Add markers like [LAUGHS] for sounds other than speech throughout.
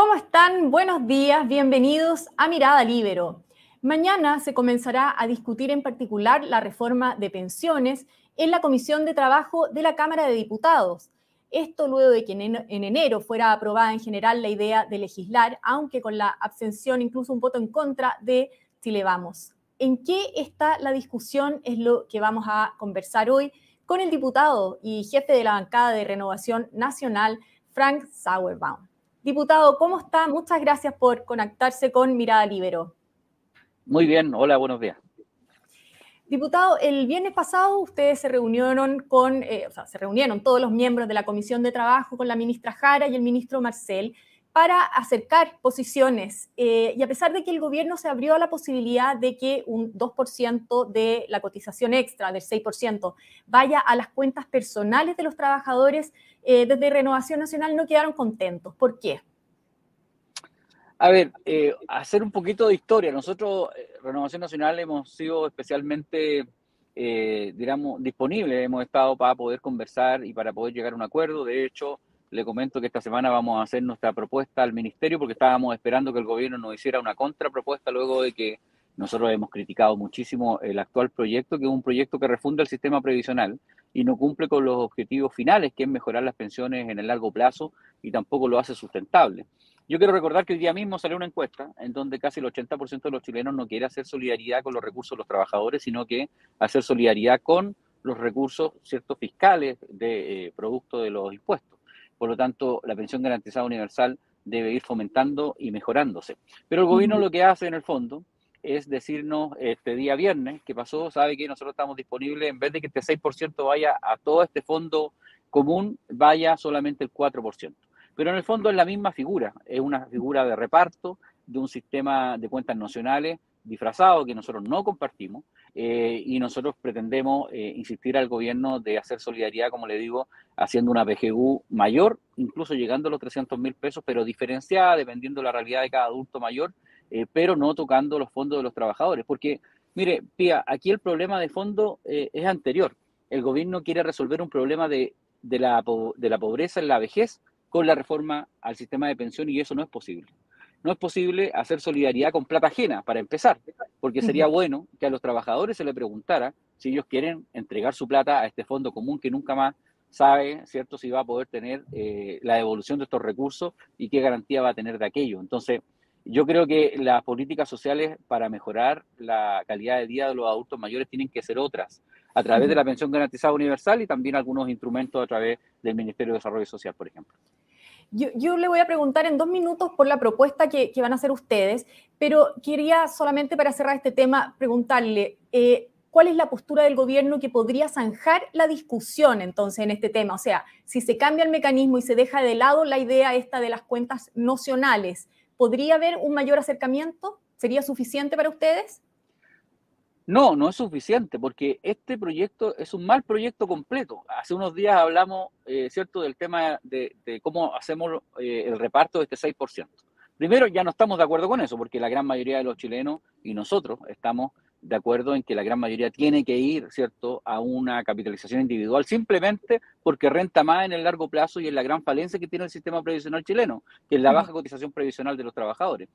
¿Cómo están? Buenos días, bienvenidos a Mirada Libero. Mañana se comenzará a discutir en particular la reforma de pensiones en la Comisión de Trabajo de la Cámara de Diputados. Esto luego de que en enero fuera aprobada en general la idea de legislar, aunque con la abstención, incluso un voto en contra de Chile Vamos. ¿En qué está la discusión? Es lo que vamos a conversar hoy con el diputado y jefe de la bancada de Renovación Nacional, Frank Sauerbaum. Diputado, ¿cómo está? Muchas gracias por conectarse con Mirada Libero. Muy bien, hola, buenos días. Diputado, el viernes pasado ustedes se reunieron con, eh, o sea, se reunieron todos los miembros de la Comisión de Trabajo con la ministra Jara y el ministro Marcel para acercar posiciones. Eh, y a pesar de que el gobierno se abrió a la posibilidad de que un 2% de la cotización extra, del 6%, vaya a las cuentas personales de los trabajadores, eh, desde Renovación Nacional no quedaron contentos. ¿Por qué? A ver, eh, hacer un poquito de historia. Nosotros, Renovación Nacional, hemos sido especialmente, digamos, disponibles, hemos estado para poder conversar y para poder llegar a un acuerdo. De hecho, le comento que esta semana vamos a hacer nuestra propuesta al ministerio porque estábamos esperando que el gobierno nos hiciera una contrapropuesta luego de que nosotros hemos criticado muchísimo el actual proyecto, que es un proyecto que refunda el sistema previsional y no cumple con los objetivos finales, que es mejorar las pensiones en el largo plazo y tampoco lo hace sustentable. Yo quiero recordar que el día mismo salió una encuesta en donde casi el 80% de los chilenos no quiere hacer solidaridad con los recursos de los trabajadores, sino que hacer solidaridad con los recursos ciertos fiscales de eh, producto de los impuestos. Por lo tanto, la pensión garantizada universal debe ir fomentando y mejorándose. Pero el gobierno lo que hace en el fondo es decirnos este día viernes que pasó, sabe que nosotros estamos disponibles, en vez de que este 6% vaya a todo este fondo común, vaya solamente el 4%. Pero en el fondo es la misma figura, es una figura de reparto de un sistema de cuentas nacionales disfrazado que nosotros no compartimos eh, y nosotros pretendemos eh, insistir al gobierno de hacer solidaridad, como le digo, haciendo una PGU mayor, incluso llegando a los 300 mil pesos, pero diferenciada dependiendo de la realidad de cada adulto mayor, eh, pero no tocando los fondos de los trabajadores. Porque, mire, Pía, aquí el problema de fondo es anterior. El gobierno quiere resolver un problema de, de, la, de la pobreza en la vejez con la reforma al sistema de pensión y eso no es posible no es posible hacer solidaridad con plata ajena, para empezar, porque sería bueno que a los trabajadores se le preguntara si ellos quieren entregar su plata a este fondo común que nunca más sabe, ¿cierto?, si va a poder tener eh, la devolución de estos recursos y qué garantía va a tener de aquello. Entonces, yo creo que las políticas sociales para mejorar la calidad de vida de los adultos mayores tienen que ser otras, a través de la pensión garantizada universal y también algunos instrumentos a través del Ministerio de Desarrollo Social, por ejemplo. Yo, le voy a preguntar en dos minutos por la propuesta que, van a hacer ustedes, pero quería solamente para cerrar este tema preguntarle, eh, ¿cuál es la postura del gobierno que podría zanjar la discusión entonces en este tema? O sea, si se cambia el mecanismo y se deja de lado la idea esta de las cuentas nocionales, ¿podría haber un mayor acercamiento? ¿Sería suficiente para ustedes? No, no es suficiente, porque este proyecto es un mal proyecto completo. Hace unos días hablamos, eh, ¿cierto?, del tema de, cómo hacemos eh, el reparto de este 6%. Primero, ya no estamos de acuerdo con eso, porque la gran mayoría de los chilenos y nosotros estamos de acuerdo en que la gran mayoría tiene que ir, ¿cierto?, a una capitalización individual, simplemente porque renta más en el largo plazo y en la gran falencia que tiene el sistema previsional chileno, que es la baja cotización previsional de los trabajadores.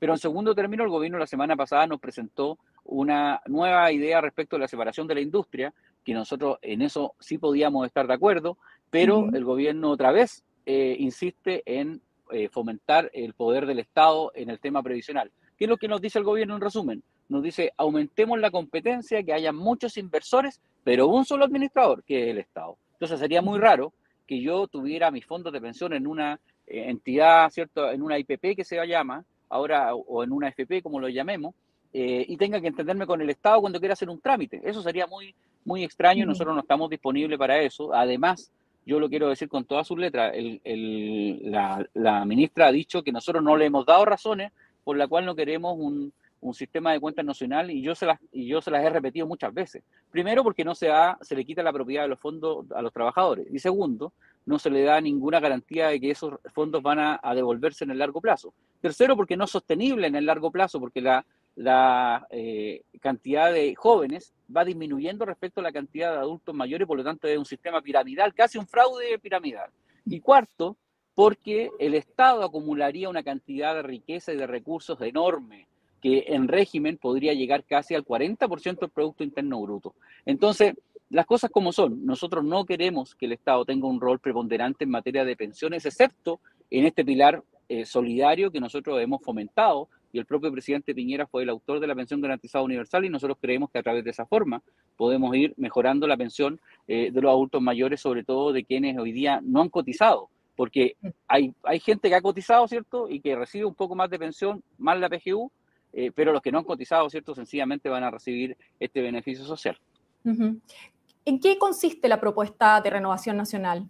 Pero en segundo término, el gobierno la semana pasada nos presentó una nueva idea respecto a la separación de la industria, que nosotros en eso sí podíamos estar de acuerdo, pero el gobierno otra vez eh, insiste en eh, fomentar el poder del Estado en el tema previsional. ¿Qué es lo que nos dice el gobierno en resumen? Nos dice, aumentemos la competencia, que haya muchos inversores, pero un solo administrador, que es el Estado. Entonces sería muy raro que yo tuviera mis fondos de pensión en una eh, entidad, ¿cierto? En una IPP que se llama, ahora, o en una FP, como lo llamemos, eh, y tenga que entenderme con el Estado cuando quiera hacer un trámite. Eso sería muy, muy extraño y nosotros no estamos disponibles para eso. Además, yo lo quiero decir con todas sus letras, la, ministra ha dicho que nosotros no le hemos dado razones por la cual no queremos un, sistema de cuentas nacional y yo, se las, y yo se las he repetido muchas veces. Primero, porque no se, da, se le quita la propiedad de los fondos a los trabajadores. Y segundo, no se le da ninguna garantía de que esos fondos van a, a devolverse en el largo plazo. Tercero, porque no es sostenible en el largo plazo, porque la, la eh, cantidad de jóvenes va disminuyendo respecto a la cantidad de adultos mayores, por lo tanto es un sistema piramidal, casi un fraude piramidal. Y cuarto, porque el Estado acumularía una cantidad de riqueza y de recursos enorme que en régimen podría llegar casi al 40% del Producto Interno Bruto. Entonces, las cosas como son, nosotros no queremos que el Estado tenga un rol preponderante en materia de pensiones, excepto en este pilar eh, solidario que nosotros hemos fomentado, y el propio presidente Piñera fue el autor de la pensión garantizada universal, y nosotros creemos que a través de esa forma podemos ir mejorando la pensión eh, de los adultos mayores, sobre todo de quienes hoy día no han cotizado, porque hay, hay gente que ha cotizado, ¿cierto? Y que recibe un poco más de pensión, más la PGU, eh, pero los que no han cotizado, ¿cierto? Sencillamente van a recibir este beneficio social. ¿En qué consiste la propuesta de renovación nacional?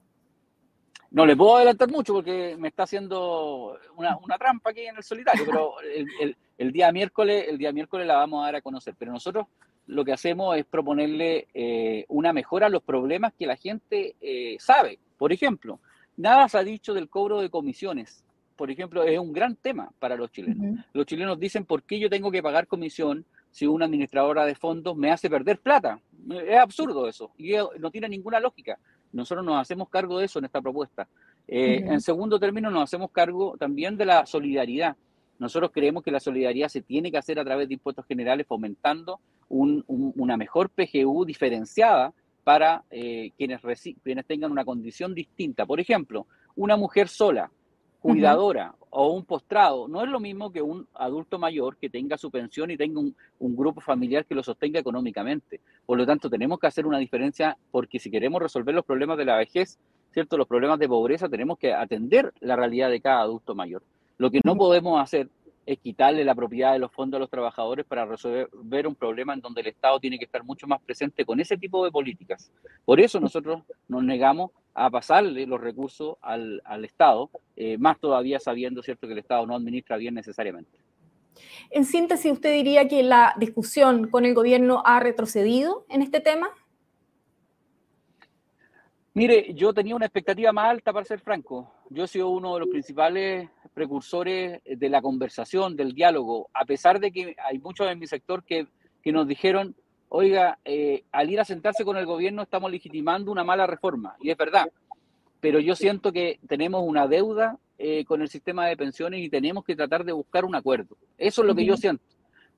No le puedo adelantar mucho porque me está haciendo una, trampa aquí en el solitario, pero [LAUGHS] el, día miércoles, el día miércoles la vamos a dar a conocer. Pero nosotros lo que hacemos es proponerle eh, una mejora a los problemas que la gente eh, sabe. Por ejemplo, nada se ha dicho del cobro de comisiones. Por ejemplo, es un gran tema para los chilenos. Los chilenos dicen, ¿por qué yo tengo que pagar comisión si una administradora de fondos me hace perder plata? Es absurdo eso y no tiene ninguna lógica. Nosotros nos hacemos cargo de eso en esta propuesta. Eh, en segundo término, nos hacemos cargo también de la solidaridad. Nosotros creemos que la solidaridad se tiene que hacer a través de impuestos generales, fomentando una mejor PGU diferenciada para eh, quienes, quienes tengan una condición distinta. Por ejemplo, una mujer sola, cuidadora o un postrado, no es lo mismo que un adulto mayor que tenga su pensión y tenga un, grupo familiar que lo sostenga económicamente. Por lo tanto, tenemos que hacer una diferencia porque si queremos resolver los problemas de la vejez, ¿cierto? Los problemas de pobreza, tenemos que atender la realidad de cada adulto mayor. Lo que no podemos hacer es quitarle la propiedad de los fondos a los trabajadores para resolver un problema en donde el Estado tiene que estar mucho más presente con ese tipo de políticas. Por eso nosotros nos negamos a pasarle los recursos al, Estado, eh, más todavía sabiendo cierto que el Estado no administra bien necesariamente. En síntesis, ¿usted diría que la discusión con el gobierno ha retrocedido en este tema? Mire, yo tenía una expectativa más alta, para ser franco. Yo he sido uno de los principales precursores de la conversación, del diálogo, a pesar de que hay muchos en mi sector que, que nos dijeron, oiga, eh, al ir a sentarse con el gobierno estamos legitimando una mala reforma, y es verdad, pero yo siento que tenemos una deuda eh, con el sistema de pensiones y tenemos que tratar de buscar un acuerdo. Eso es lo que yo siento.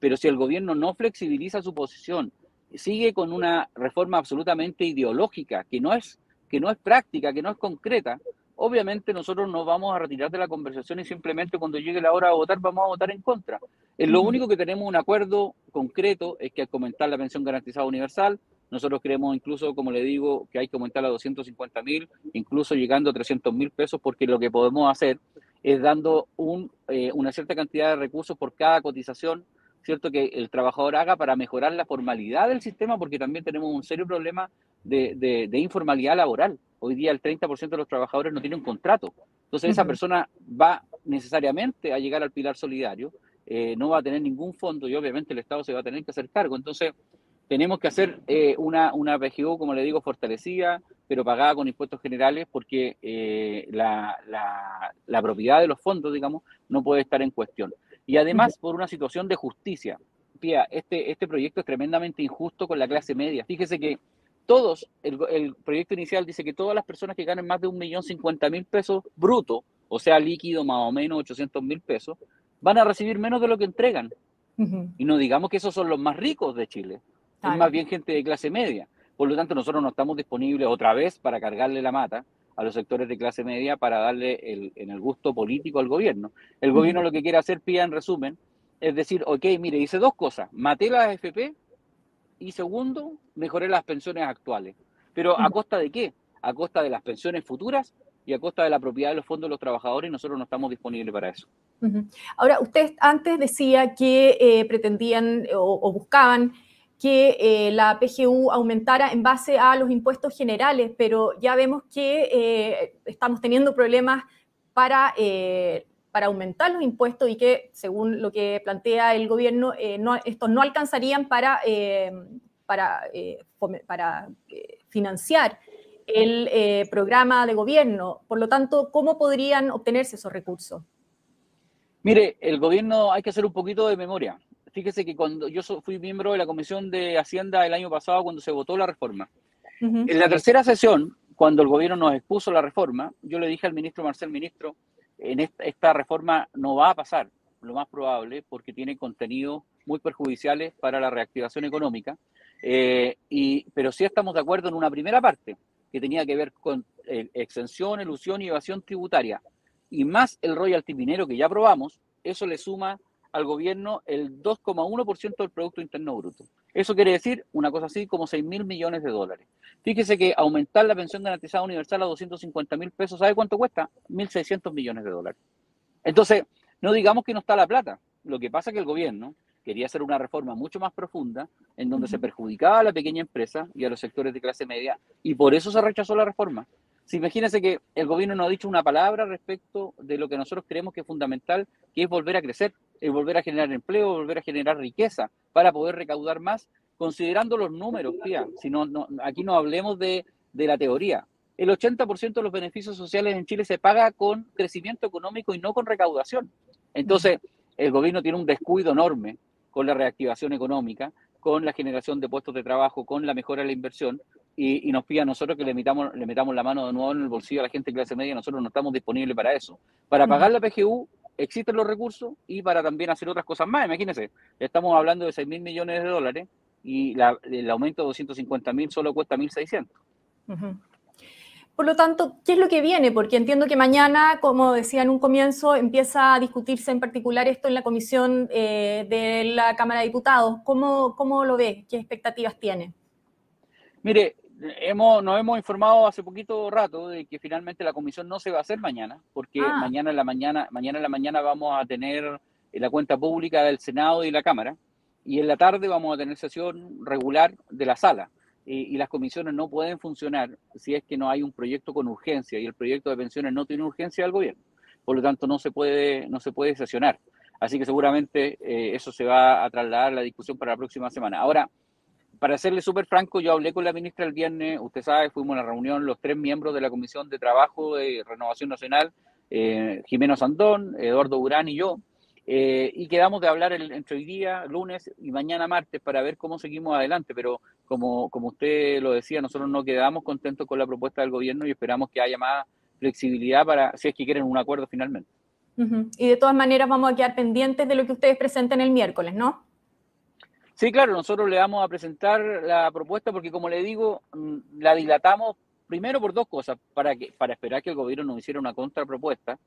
Pero si el gobierno no flexibiliza su posición, sigue con una reforma absolutamente ideológica, que no es, que no es práctica, que no es concreta, obviamente nosotros nos vamos a retirar de la conversación y simplemente cuando llegue la hora de votar vamos a votar en contra. Es lo único que tenemos un acuerdo concreto es que al comentar la pensión garantizada universal, nosotros creemos incluso, como le digo, que hay que aumentarla a 250 mil, incluso llegando a 300 mil pesos, porque lo que podemos hacer es dando un, eh, una cierta cantidad de recursos por cada cotización, ¿cierto? Que el trabajador haga para mejorar la formalidad del sistema, porque también tenemos un serio problema de, de informalidad laboral. Hoy día el 30% de los trabajadores no tiene un contrato. Entonces esa persona va necesariamente a llegar al pilar solidario, eh, no va a tener ningún fondo y obviamente el Estado se va a tener que hacer cargo. Entonces tenemos que hacer eh, una, una PGU, como le digo, fortalecida, pero pagada con impuestos generales porque eh, la, la, propiedad de los fondos, digamos, no puede estar en cuestión. Y además por una situación de justicia. Pía, este, este proyecto es tremendamente injusto con la clase media. Fíjese que todos, el, proyecto inicial dice que todas las personas que ganen más de un millón cincuenta mil pesos bruto, o sea, líquido más o menos 800 mil pesos, van a recibir menos de lo que entregan. Y no digamos que esos son los más ricos de Chile, es más bien gente de clase media. Por lo tanto, nosotros no estamos disponibles otra vez para cargarle la mata a los sectores de clase media para darle el, en el gusto político al gobierno. El gobierno lo que quiere hacer, pía en resumen, es decir, ok, mire, dice dos cosas, maté las AFP y segundo, mejoré las pensiones actuales. Pero ¿a costa de qué? A costa de las pensiones futuras y a costa de la propiedad de los fondos de los trabajadores y nosotros no estamos disponibles para eso. Ahora, usted antes decía que eh, pretendían o, buscaban que eh, la PGU aumentara en base a los impuestos generales, pero ya vemos que eh, estamos teniendo problemas para para aumentar los impuestos y que, según lo que plantea el gobierno, eh, no, estos no alcanzarían para, eh, para, eh, para financiar el programa de gobierno. Por lo tanto, ¿cómo podrían obtenerse esos recursos? Mire, el gobierno hay que hacer un poquito de memoria. Fíjese que cuando yo fui miembro de la Comisión de Hacienda el año pasado, cuando se votó la reforma, en la tercera sesión cuando el gobierno nos expuso la reforma, yo le dije al ministro Marcel, ministro, en esta, reforma no va a pasar, lo más probable, porque tiene contenidos muy perjudiciales para la reactivación económica, eh, y, pero sí estamos de acuerdo en una primera parte, que tenía que ver con eh, exención, elusión y evasión tributaria, y más el royalty minero que ya aprobamos, eso le suma al gobierno el 2,1% del Producto Interno Bruto. Eso quiere decir una cosa así como 6 mil millones de dólares. Fíjese que aumentar la pensión garantizada universal a 250 mil pesos, ¿sabe cuánto cuesta? 1.600 millones de dólares. Entonces, no digamos que no está la plata. Lo que pasa es que el gobierno quería hacer una reforma mucho más profunda en donde se perjudicaba a la pequeña empresa y a los sectores de clase media y por eso se rechazó la reforma. Si imagínense que el gobierno no ha dicho una palabra respecto de lo que nosotros creemos que es fundamental, que es volver a crecer, es volver a generar empleo, volver a generar riqueza para poder recaudar más, considerando los números, tía. Si no, aquí no hablemos de, de la teoría. El 80% de los beneficios sociales en Chile se paga con crecimiento económico y no con recaudación. Entonces, el gobierno tiene un descuido enorme con la reactivación económica, con la generación de puestos de trabajo, con la mejora de la inversión, y, nos pide a nosotros que le metamos, le metamos la mano de nuevo en el bolsillo a la gente de clase media, nosotros no estamos disponibles para eso. Para pagar la PGU existen los recursos y para también hacer otras cosas más. Imagínense, estamos hablando de 6 mil millones de dólares y el aumento de 250 mil solo cuesta 1.600. Por lo tanto, ¿qué es lo que viene? Porque entiendo que mañana, como decía en un comienzo, empieza a discutirse en particular esto en la comisión eh, de la Cámara de Diputados. ¿Cómo, ¿Cómo lo ve? ¿Qué expectativas tiene? Mire, hemos, nos hemos informado hace poquito rato de que finalmente la comisión no se va a hacer mañana, porque ah. mañana en la mañana, mañana en la mañana vamos a tener la cuenta pública del Senado y la Cámara, y en la tarde vamos a tener sesión regular de la sala. Y, las comisiones no pueden funcionar si es que no hay un proyecto con urgencia y el proyecto de pensiones no tiene urgencia del gobierno. Por lo tanto, no se puede, no se puede sesionar. Así que seguramente eh, eso se va a trasladar la discusión para la próxima semana. Ahora, para serle súper franco, yo hablé con la ministra el viernes, usted sabe, fuimos a una reunión los tres miembros de la Comisión de Trabajo de Renovación Nacional, eh, Jimeno Sandón, Eduardo Urán y yo, eh, y quedamos de hablar entre hoy día, lunes y mañana martes para ver cómo seguimos adelante, pero como, como usted lo decía, nosotros no quedamos contentos con la propuesta del gobierno y esperamos que haya más flexibilidad para, si es que quieren un acuerdo finalmente. Y de todas maneras vamos a quedar pendientes de lo que ustedes presenten el miércoles, ¿no? Sí, claro, nosotros le vamos a presentar la propuesta porque, como le digo, mm, la dilatamos primero por dos cosas, para, que, para esperar que el gobierno nos hiciera una contrapropuesta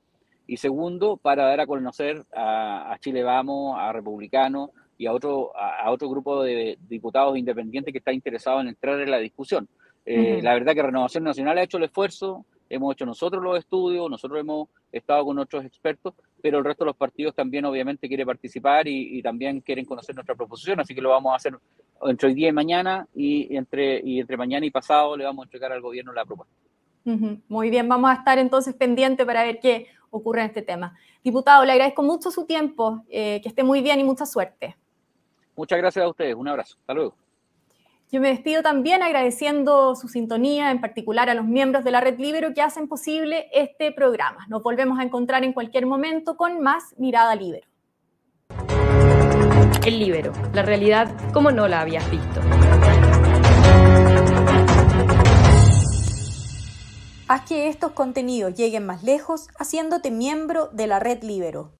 y segundo, para dar a conocer a, Chile Vamos, a Republicanos y a otro, a, otro grupo de diputados independientes que está interesado en entrar en la discusión. Eh, la verdad que Renovación Nacional ha hecho el esfuerzo, hemos hecho nosotros los estudios, nosotros hemos estado con otros expertos, pero el resto de los partidos también obviamente quiere participar y, también quieren conocer nuestra proposición, así que lo vamos a hacer entre hoy día y mañana y entre, y entre mañana y pasado le vamos a entregar al gobierno la propuesta. Muy bien, vamos a estar entonces pendientes para ver qué ocurre en este tema. Diputado, le agradezco mucho su tiempo, eh, que esté muy bien y mucha suerte. Muchas gracias a ustedes, un abrazo, hasta luego. Yo me despido también agradeciendo su sintonía, en particular a los miembros de la Red Libero que hacen posible este programa. Nos volvemos a encontrar en cualquier momento con más Mirada Libero. El Libero, la realidad como no la habías visto. Haz que estos contenidos lleguen más lejos haciéndote miembro de la Red Libero.